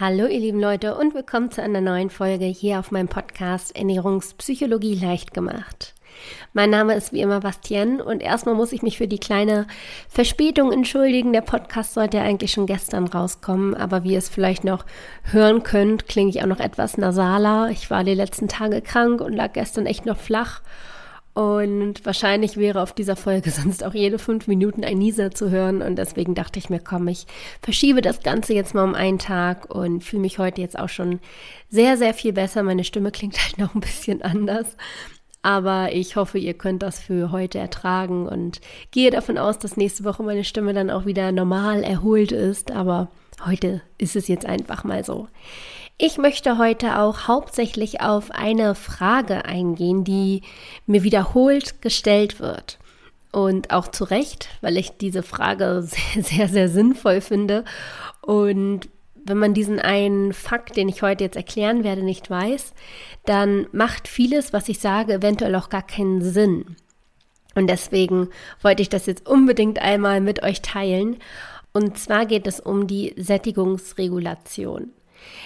Hallo ihr lieben Leute und willkommen zu einer neuen Folge hier auf meinem Podcast Ernährungspsychologie leicht gemacht. Mein Name ist wie immer Bastien und erstmal muss ich mich für die kleine Verspätung entschuldigen. Der Podcast sollte ja eigentlich schon gestern rauskommen, aber wie ihr es vielleicht noch hören könnt, klinge ich auch noch etwas nasaler. Ich war die letzten Tage krank und lag gestern echt noch flach und wahrscheinlich wäre auf dieser Folge sonst auch jede fünf Minuten ein Nieser zu hören. Und deswegen dachte ich mir, komm, ich verschiebe das Ganze jetzt mal um einen Tag und fühle mich heute jetzt auch schon sehr, sehr viel besser. Meine Stimme klingt halt noch ein bisschen anders. Aber ich hoffe, ihr könnt das für heute ertragen und gehe davon aus, dass nächste Woche meine Stimme dann auch wieder normal erholt ist. Aber heute ist es jetzt einfach mal so. Ich möchte heute auch hauptsächlich auf eine Frage eingehen, die mir wiederholt gestellt wird. Und auch zu Recht, weil ich diese Frage sehr, sehr, sehr sinnvoll finde. Und wenn man diesen einen Fakt, den ich heute jetzt erklären werde, nicht weiß, dann macht vieles, was ich sage, eventuell auch gar keinen Sinn. Und deswegen wollte ich das jetzt unbedingt einmal mit euch teilen. Und zwar geht es um die Sättigungsregulation.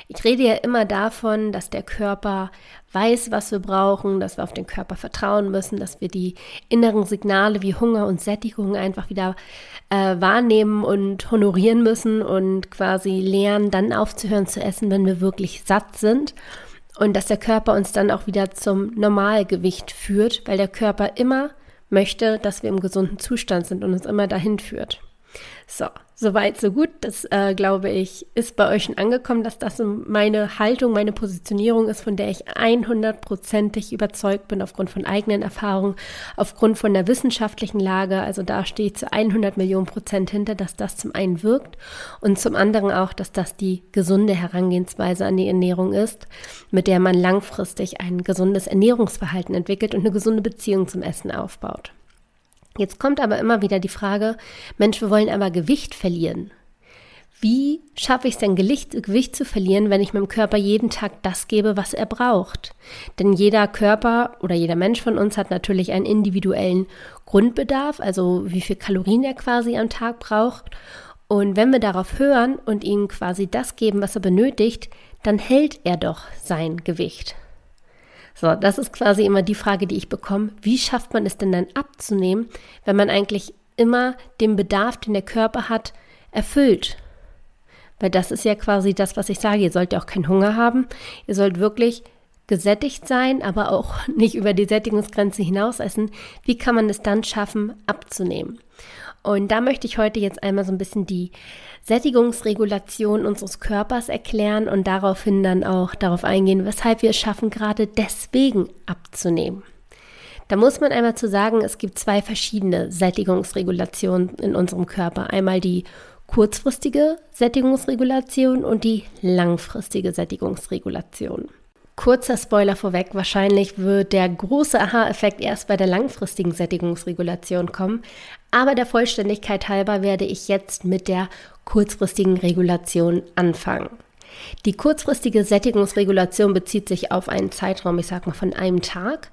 Ich rede ja immer davon, dass der Körper weiß, was wir brauchen, dass wir auf den Körper vertrauen müssen, dass wir die inneren Signale wie Hunger und Sättigung einfach wieder äh, wahrnehmen und honorieren müssen und quasi lernen, dann aufzuhören zu essen, wenn wir wirklich satt sind. Und dass der Körper uns dann auch wieder zum Normalgewicht führt, weil der Körper immer möchte, dass wir im gesunden Zustand sind und uns immer dahin führt. So, soweit, so gut. Das, äh, glaube ich, ist bei euch schon angekommen, dass das meine Haltung, meine Positionierung ist, von der ich 100%ig überzeugt bin, aufgrund von eigenen Erfahrungen, aufgrund von der wissenschaftlichen Lage. Also da stehe ich zu 100 Millionen Prozent hinter, dass das zum einen wirkt und zum anderen auch, dass das die gesunde Herangehensweise an die Ernährung ist, mit der man langfristig ein gesundes Ernährungsverhalten entwickelt und eine gesunde Beziehung zum Essen aufbaut. Jetzt kommt aber immer wieder die Frage, Mensch, wir wollen aber Gewicht verlieren. Wie schaffe ich es denn, Gewicht zu verlieren, wenn ich meinem Körper jeden Tag das gebe, was er braucht? Denn jeder Körper oder jeder Mensch von uns hat natürlich einen individuellen Grundbedarf, also wie viel Kalorien er quasi am Tag braucht. Und wenn wir darauf hören und ihm quasi das geben, was er benötigt, dann hält er doch sein Gewicht. So, das ist quasi immer die Frage, die ich bekomme. Wie schafft man es denn dann abzunehmen, wenn man eigentlich immer den Bedarf, den der Körper hat, erfüllt? Weil das ist ja quasi das, was ich sage. Ihr sollt ja auch keinen Hunger haben. Ihr sollt wirklich gesättigt sein, aber auch nicht über die Sättigungsgrenze hinaus essen. Wie kann man es dann schaffen, abzunehmen? Und da möchte ich heute jetzt einmal so ein bisschen die Sättigungsregulation unseres Körpers erklären und daraufhin dann auch darauf eingehen, weshalb wir es schaffen, gerade deswegen abzunehmen. Da muss man einmal zu sagen, es gibt zwei verschiedene Sättigungsregulationen in unserem Körper. Einmal die kurzfristige Sättigungsregulation und die langfristige Sättigungsregulation. Kurzer Spoiler vorweg, wahrscheinlich wird der große Aha-Effekt erst bei der langfristigen Sättigungsregulation kommen, aber der Vollständigkeit halber werde ich jetzt mit der kurzfristigen Regulation anfangen. Die kurzfristige Sättigungsregulation bezieht sich auf einen Zeitraum, ich sag mal von einem Tag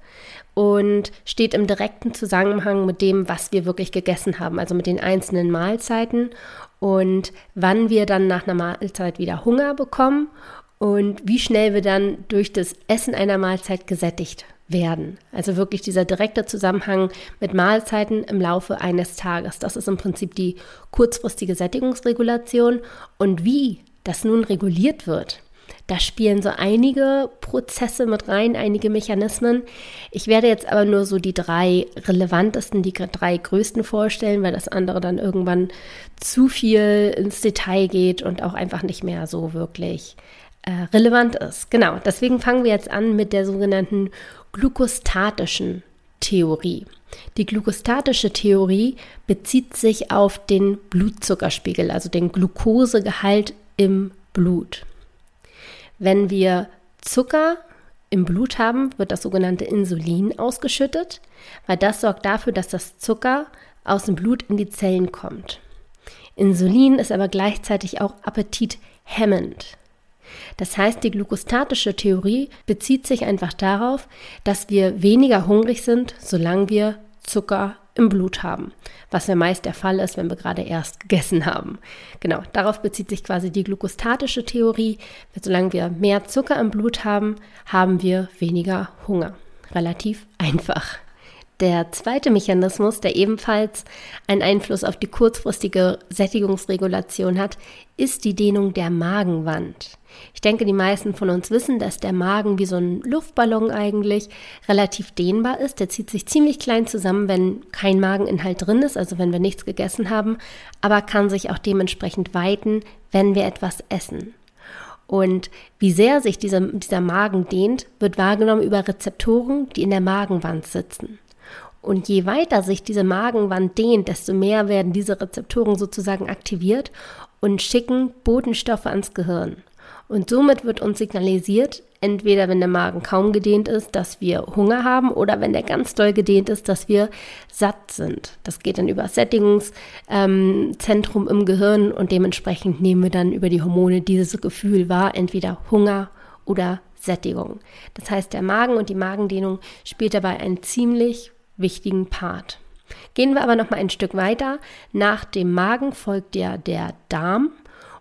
und steht im direkten Zusammenhang mit dem, was wir wirklich gegessen haben, also mit den einzelnen Mahlzeiten und wann wir dann nach einer Mahlzeit wieder Hunger bekommen und wie schnell wir dann durch das Essen einer Mahlzeit gesättigt werden. Also wirklich dieser direkte Zusammenhang mit Mahlzeiten im Laufe eines Tages. Das ist im Prinzip die kurzfristige Sättigungsregulation. Und wie das nun reguliert wird, da spielen so einige Prozesse mit rein, einige Mechanismen. Ich werde jetzt aber nur so die drei relevantesten, die drei größten vorstellen, weil das andere dann irgendwann zu viel ins Detail geht und auch einfach nicht mehr so wirklich äh, relevant ist. Genau, deswegen fangen wir jetzt an mit der sogenannten glukostatischen Theorie. Die glukostatische Theorie bezieht sich auf den Blutzuckerspiegel, also den Glukosegehalt im Blut. Wenn wir Zucker im Blut haben, wird das sogenannte Insulin ausgeschüttet, weil das sorgt dafür, dass das Zucker aus dem Blut in die Zellen kommt. Insulin ist aber gleichzeitig auch appetithemmend. Das heißt, die glukostatische Theorie bezieht sich einfach darauf, dass wir weniger hungrig sind, solange wir Zucker im Blut haben, was ja meist der Fall ist, wenn wir gerade erst gegessen haben. Genau, darauf bezieht sich quasi die glukostatische Theorie. Solange wir mehr Zucker im Blut haben, haben wir weniger Hunger. Relativ einfach. Der zweite Mechanismus, der ebenfalls einen Einfluss auf die kurzfristige Sättigungsregulation hat, ist die Dehnung der Magenwand. Ich denke, die meisten von uns wissen, dass der Magen wie so ein Luftballon eigentlich relativ dehnbar ist. Der zieht sich ziemlich klein zusammen, wenn kein Mageninhalt drin ist, also wenn wir nichts gegessen haben, aber kann sich auch dementsprechend weiten, wenn wir etwas essen. Und wie sehr sich dieser, dieser Magen dehnt, wird wahrgenommen über Rezeptoren, die in der Magenwand sitzen. Und je weiter sich diese Magenwand dehnt, desto mehr werden diese Rezeptoren sozusagen aktiviert und schicken Botenstoffe ans Gehirn. Und somit wird uns signalisiert, entweder wenn der Magen kaum gedehnt ist, dass wir Hunger haben oder wenn der ganz doll gedehnt ist, dass wir satt sind. Das geht dann über das Sättigungszentrum ähm, im Gehirn und dementsprechend nehmen wir dann über die Hormone dieses Gefühl wahr, entweder Hunger oder Sättigung. Das heißt, der Magen und die Magendehnung spielt dabei einen ziemlich wichtigen Part. Gehen wir aber noch mal ein Stück weiter. Nach dem Magen folgt ja der Darm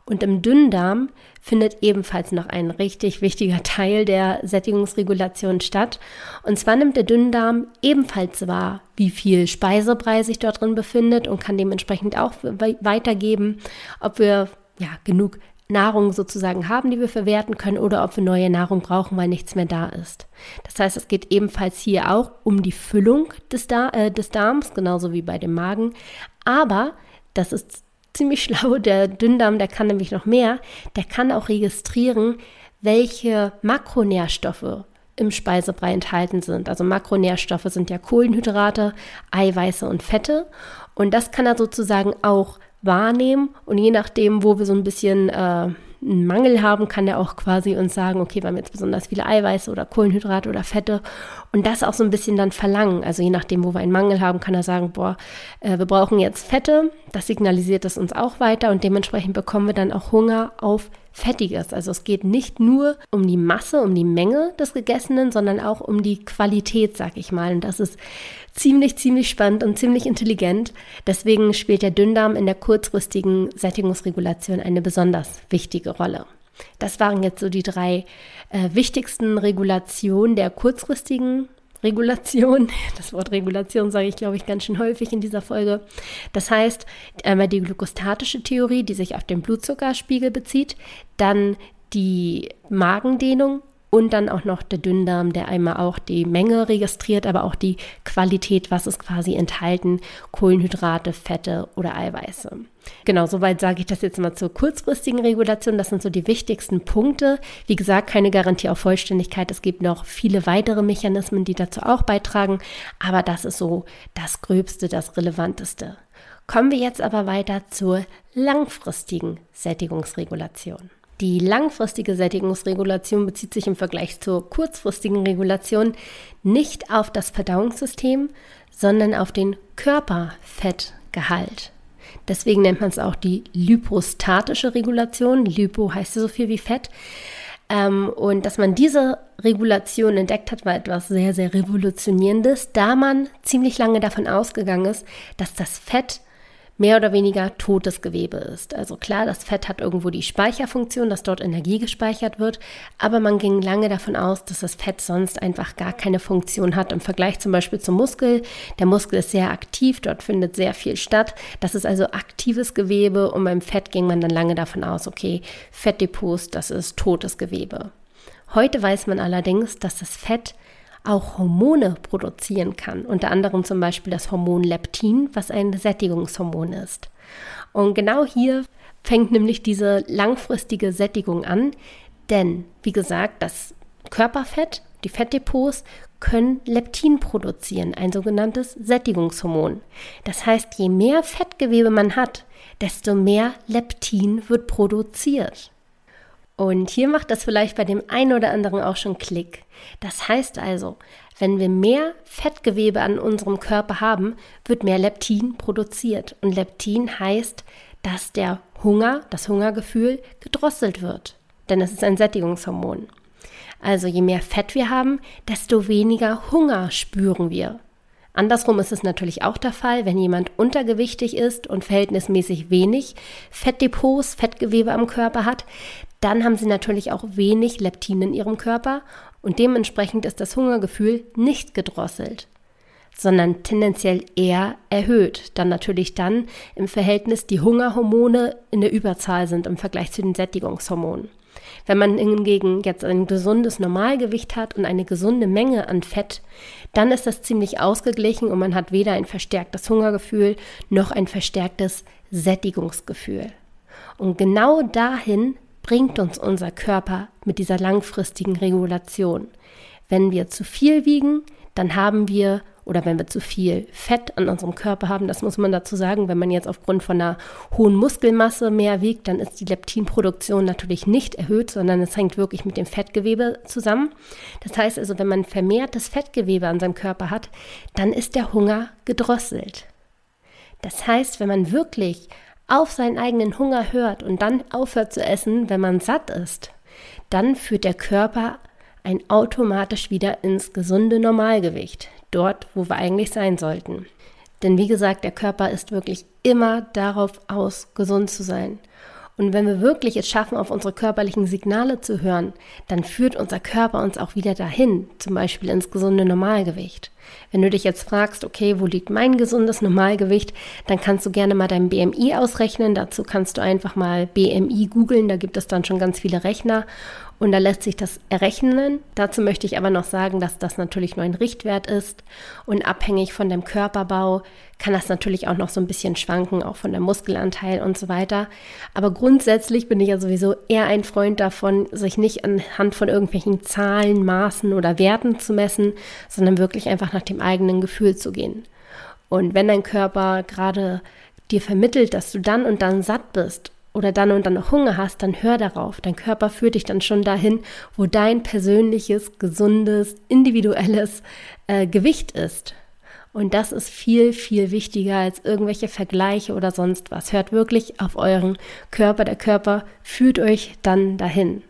und im Dünndarm findet ebenfalls noch ein richtig wichtiger Teil der Sättigungsregulation statt. Und zwar nimmt der Dünndarm ebenfalls wahr, wie viel Speisebrei sich dort drin befindet und kann dementsprechend auch weitergeben, ob wir ja genug Nahrung sozusagen haben, die wir verwerten können, oder ob wir neue Nahrung brauchen, weil nichts mehr da ist. Das heißt, es geht ebenfalls hier auch um die Füllung des, Dar äh, des Darms, genauso wie bei dem Magen. Aber, das ist ziemlich schlau, der Dünndarm, der kann nämlich noch mehr, der kann auch registrieren, welche Makronährstoffe im Speisebrei enthalten sind. Also Makronährstoffe sind ja Kohlenhydrate, Eiweiße und Fette. Und das kann er sozusagen auch wahrnehmen und je nachdem, wo wir so ein bisschen äh, einen Mangel haben, kann er auch quasi uns sagen, okay, wir haben jetzt besonders viele Eiweiße oder Kohlenhydrate oder Fette und das auch so ein bisschen dann verlangen. Also je nachdem, wo wir einen Mangel haben, kann er sagen, boah, äh, wir brauchen jetzt Fette, das signalisiert es uns auch weiter und dementsprechend bekommen wir dann auch Hunger auf Fettiges. Also es geht nicht nur um die Masse, um die Menge des Gegessenen, sondern auch um die Qualität, sag ich mal. Und das ist ziemlich, ziemlich spannend und ziemlich intelligent. Deswegen spielt der Dünndarm in der kurzfristigen Sättigungsregulation eine besonders wichtige Rolle. Das waren jetzt so die drei äh, wichtigsten Regulationen der kurzfristigen Regulation. Das Wort Regulation sage ich, glaube ich, ganz schön häufig in dieser Folge. Das heißt, einmal die glykostatische Theorie, die sich auf den Blutzuckerspiegel bezieht, dann die Magendehnung und dann auch noch der Dünndarm, der einmal auch die Menge registriert, aber auch die Qualität, was ist quasi enthalten, Kohlenhydrate, Fette oder Eiweiße. Genau, soweit sage ich das jetzt mal zur kurzfristigen Regulation. Das sind so die wichtigsten Punkte. Wie gesagt, keine Garantie auf Vollständigkeit. Es gibt noch viele weitere Mechanismen, die dazu auch beitragen, aber das ist so das Gröbste, das Relevanteste. Kommen wir jetzt aber weiter zur langfristigen Sättigungsregulation. Die langfristige Sättigungsregulation bezieht sich im Vergleich zur kurzfristigen Regulation nicht auf das Verdauungssystem, sondern auf den Körperfettgehalt. Deswegen nennt man es auch die lipostatische Regulation. Lipo heißt so viel wie Fett. Ähm, und dass man diese Regulation entdeckt hat, war etwas sehr, sehr Revolutionierendes, da man ziemlich lange davon ausgegangen ist, dass das Fett mehr oder weniger totes Gewebe ist. Also klar, das Fett hat irgendwo die Speicherfunktion, dass dort Energie gespeichert wird, aber man ging lange davon aus, dass das Fett sonst einfach gar keine Funktion hat. Im Vergleich zum Beispiel zum Muskel, der Muskel ist sehr aktiv, dort findet sehr viel statt. Das ist also aktives Gewebe und beim Fett ging man dann lange davon aus, okay, Fettdepots, das ist totes Gewebe. Heute weiß man allerdings, dass das Fett auch Hormone produzieren kann, unter anderem zum Beispiel das Hormon Leptin, was ein Sättigungshormon ist. Und genau hier fängt nämlich diese langfristige Sättigung an, denn wie gesagt, das Körperfett, die Fettdepots können Leptin produzieren, ein sogenanntes Sättigungshormon. Das heißt, je mehr Fettgewebe man hat, desto mehr Leptin wird produziert. Und hier macht das vielleicht bei dem einen oder anderen auch schon Klick. Das heißt also, wenn wir mehr Fettgewebe an unserem Körper haben, wird mehr Leptin produziert. Und Leptin heißt, dass der Hunger, das Hungergefühl gedrosselt wird. Denn es ist ein Sättigungshormon. Also je mehr Fett wir haben, desto weniger Hunger spüren wir. Andersrum ist es natürlich auch der Fall, wenn jemand untergewichtig ist und verhältnismäßig wenig Fettdepots, Fettgewebe am Körper hat, dann haben sie natürlich auch wenig Leptin in ihrem Körper und dementsprechend ist das Hungergefühl nicht gedrosselt, sondern tendenziell eher erhöht, dann natürlich dann im Verhältnis die Hungerhormone in der Überzahl sind im Vergleich zu den Sättigungshormonen. Wenn man hingegen jetzt ein gesundes Normalgewicht hat und eine gesunde Menge an Fett, dann ist das ziemlich ausgeglichen und man hat weder ein verstärktes Hungergefühl noch ein verstärktes Sättigungsgefühl. Und genau dahin bringt uns unser Körper mit dieser langfristigen Regulation. Wenn wir zu viel wiegen, dann haben wir oder wenn wir zu viel Fett an unserem Körper haben, das muss man dazu sagen, wenn man jetzt aufgrund von einer hohen Muskelmasse mehr wiegt, dann ist die Leptinproduktion natürlich nicht erhöht, sondern es hängt wirklich mit dem Fettgewebe zusammen. Das heißt also, wenn man vermehrtes Fettgewebe an seinem Körper hat, dann ist der Hunger gedrosselt. Das heißt, wenn man wirklich auf seinen eigenen Hunger hört und dann aufhört zu essen, wenn man satt ist, dann führt der Körper ein automatisch wieder ins gesunde Normalgewicht dort, wo wir eigentlich sein sollten. Denn wie gesagt, der Körper ist wirklich immer darauf aus, gesund zu sein. Und wenn wir wirklich es schaffen, auf unsere körperlichen Signale zu hören, dann führt unser Körper uns auch wieder dahin, zum Beispiel ins gesunde Normalgewicht. Wenn du dich jetzt fragst, okay, wo liegt mein gesundes Normalgewicht, dann kannst du gerne mal dein BMI ausrechnen. Dazu kannst du einfach mal BMI googeln, da gibt es dann schon ganz viele Rechner und da lässt sich das errechnen. Dazu möchte ich aber noch sagen, dass das natürlich nur ein Richtwert ist und abhängig von dem Körperbau kann das natürlich auch noch so ein bisschen schwanken, auch von der Muskelanteil und so weiter. Aber grundsätzlich bin ich ja sowieso eher ein Freund davon, sich nicht anhand von irgendwelchen Zahlen, Maßen oder Werten zu messen, sondern wirklich einfach nach dem eigenen Gefühl zu gehen. Und wenn dein Körper gerade dir vermittelt, dass du dann und dann satt bist oder dann und dann noch Hunger hast, dann hör darauf. Dein Körper führt dich dann schon dahin, wo dein persönliches, gesundes, individuelles äh, Gewicht ist. Und das ist viel, viel wichtiger als irgendwelche Vergleiche oder sonst was. Hört wirklich auf euren Körper. Der Körper führt euch dann dahin.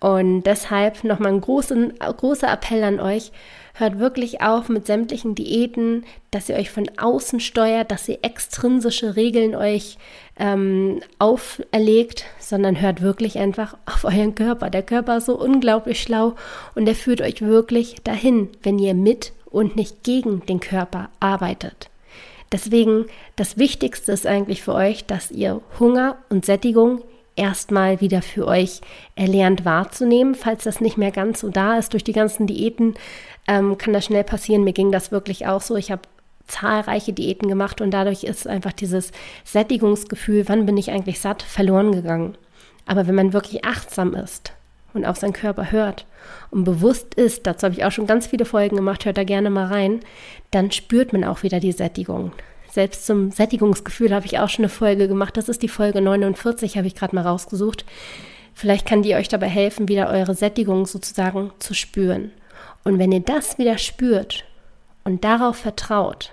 Und deshalb nochmal ein großen, großer Appell an euch. Hört wirklich auf mit sämtlichen Diäten, dass ihr euch von außen steuert, dass ihr extrinsische Regeln euch ähm, auferlegt, sondern hört wirklich einfach auf euren Körper. Der Körper ist so unglaublich schlau und er führt euch wirklich dahin, wenn ihr mit und nicht gegen den Körper arbeitet. Deswegen das Wichtigste ist eigentlich für euch, dass ihr Hunger und Sättigung erstmal wieder für euch erlernt wahrzunehmen. Falls das nicht mehr ganz so da ist durch die ganzen Diäten, ähm, kann das schnell passieren. Mir ging das wirklich auch so. Ich habe zahlreiche Diäten gemacht und dadurch ist einfach dieses Sättigungsgefühl, wann bin ich eigentlich satt, verloren gegangen. Aber wenn man wirklich achtsam ist und auf seinen Körper hört und bewusst ist, dazu habe ich auch schon ganz viele Folgen gemacht, hört da gerne mal rein, dann spürt man auch wieder die Sättigung. Selbst zum Sättigungsgefühl habe ich auch schon eine Folge gemacht. Das ist die Folge 49, habe ich gerade mal rausgesucht. Vielleicht kann die euch dabei helfen, wieder eure Sättigung sozusagen zu spüren. Und wenn ihr das wieder spürt und darauf vertraut,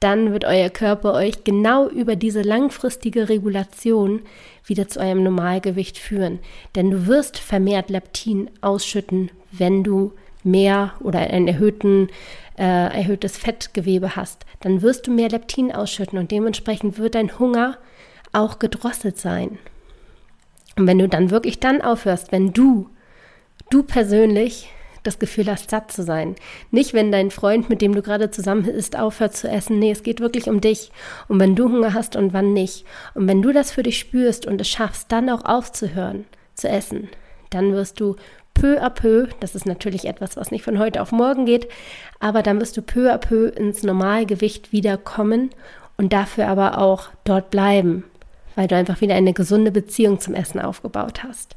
dann wird euer Körper euch genau über diese langfristige Regulation wieder zu eurem Normalgewicht führen. Denn du wirst vermehrt Leptin ausschütten, wenn du mehr oder ein äh, erhöhtes Fettgewebe hast, dann wirst du mehr Leptin ausschütten und dementsprechend wird dein Hunger auch gedrosselt sein. Und wenn du dann wirklich dann aufhörst, wenn du, du persönlich das Gefühl hast, satt zu sein. Nicht, wenn dein Freund, mit dem du gerade zusammen bist, aufhört zu essen. Nee, es geht wirklich um dich. Und wenn du Hunger hast und wann nicht. Und wenn du das für dich spürst und es schaffst, dann auch aufzuhören zu essen, dann wirst du peu à peu, das ist natürlich etwas, was nicht von heute auf morgen geht, aber dann wirst du peu à peu ins Normalgewicht wiederkommen und dafür aber auch dort bleiben, weil du einfach wieder eine gesunde Beziehung zum Essen aufgebaut hast.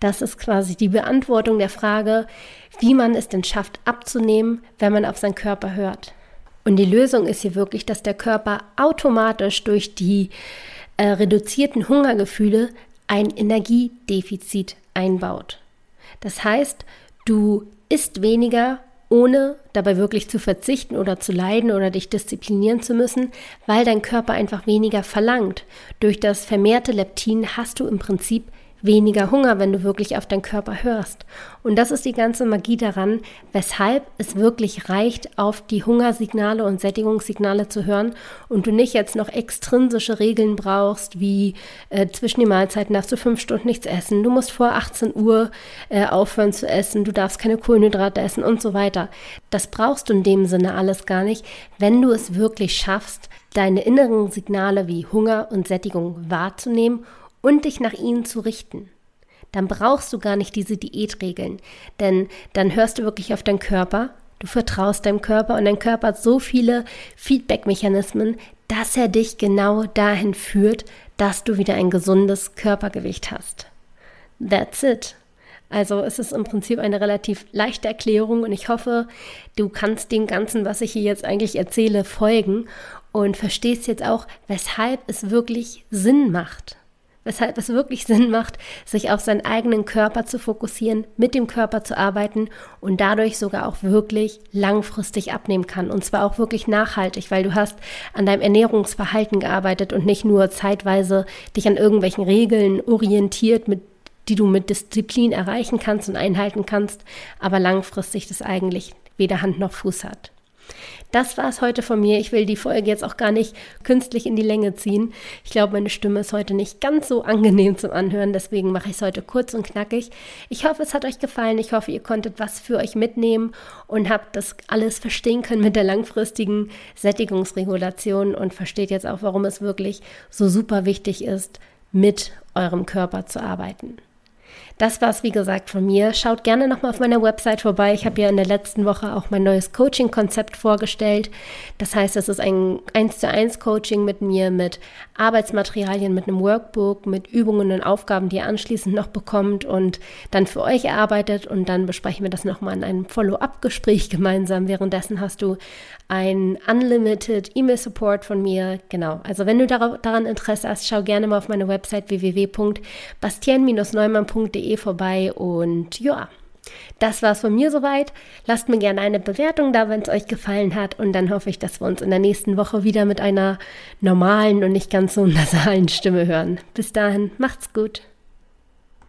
Das ist quasi die Beantwortung der Frage, wie man es denn schafft abzunehmen, wenn man auf seinen Körper hört. Und die Lösung ist hier wirklich, dass der Körper automatisch durch die äh, reduzierten Hungergefühle ein Energiedefizit einbaut. Das heißt, du isst weniger, ohne dabei wirklich zu verzichten oder zu leiden oder dich disziplinieren zu müssen, weil dein Körper einfach weniger verlangt. Durch das vermehrte Leptin hast du im Prinzip weniger Hunger, wenn du wirklich auf deinen Körper hörst. Und das ist die ganze Magie daran, weshalb es wirklich reicht, auf die Hungersignale und Sättigungssignale zu hören und du nicht jetzt noch extrinsische Regeln brauchst, wie äh, zwischen den Mahlzeiten darfst du fünf Stunden nichts essen, du musst vor 18 Uhr äh, aufhören zu essen, du darfst keine Kohlenhydrate essen und so weiter. Das brauchst du in dem Sinne alles gar nicht, wenn du es wirklich schaffst, deine inneren Signale wie Hunger und Sättigung wahrzunehmen und dich nach ihnen zu richten. Dann brauchst du gar nicht diese Diätregeln, denn dann hörst du wirklich auf deinen Körper, du vertraust deinem Körper und dein Körper hat so viele Feedback-Mechanismen, dass er dich genau dahin führt, dass du wieder ein gesundes Körpergewicht hast. That's it. Also es ist im Prinzip eine relativ leichte Erklärung und ich hoffe, du kannst dem Ganzen, was ich hier jetzt eigentlich erzähle, folgen und verstehst jetzt auch, weshalb es wirklich Sinn macht weshalb es wirklich Sinn macht, sich auf seinen eigenen Körper zu fokussieren, mit dem Körper zu arbeiten und dadurch sogar auch wirklich langfristig abnehmen kann. Und zwar auch wirklich nachhaltig, weil du hast an deinem Ernährungsverhalten gearbeitet und nicht nur zeitweise dich an irgendwelchen Regeln orientiert, mit die du mit Disziplin erreichen kannst und einhalten kannst, aber langfristig das eigentlich weder Hand noch Fuß hat. Das war es heute von mir. Ich will die Folge jetzt auch gar nicht künstlich in die Länge ziehen. Ich glaube, meine Stimme ist heute nicht ganz so angenehm zum Anhören, deswegen mache ich es heute kurz und knackig. Ich hoffe, es hat euch gefallen. Ich hoffe, ihr konntet was für euch mitnehmen und habt das alles verstehen können mit der langfristigen Sättigungsregulation und versteht jetzt auch, warum es wirklich so super wichtig ist, mit eurem Körper zu arbeiten. Das war es, wie gesagt, von mir. Schaut gerne nochmal auf meiner Website vorbei. Ich habe ja in der letzten Woche auch mein neues Coaching-Konzept vorgestellt. Das heißt, es ist ein 1 zu 1 Coaching mit mir, mit Arbeitsmaterialien, mit einem Workbook, mit Übungen und Aufgaben, die ihr anschließend noch bekommt und dann für euch erarbeitet. Und dann besprechen wir das nochmal in einem Follow-up-Gespräch gemeinsam. Währenddessen hast du ein Unlimited E-Mail-Support von mir. Genau. Also wenn du daran Interesse hast, schau gerne mal auf meine Website www.bastien-neumann.de vorbei und ja, das war's von mir soweit. Lasst mir gerne eine Bewertung da, wenn es euch gefallen hat. Und dann hoffe ich, dass wir uns in der nächsten Woche wieder mit einer normalen und nicht ganz so nasalen Stimme hören. Bis dahin, macht's gut.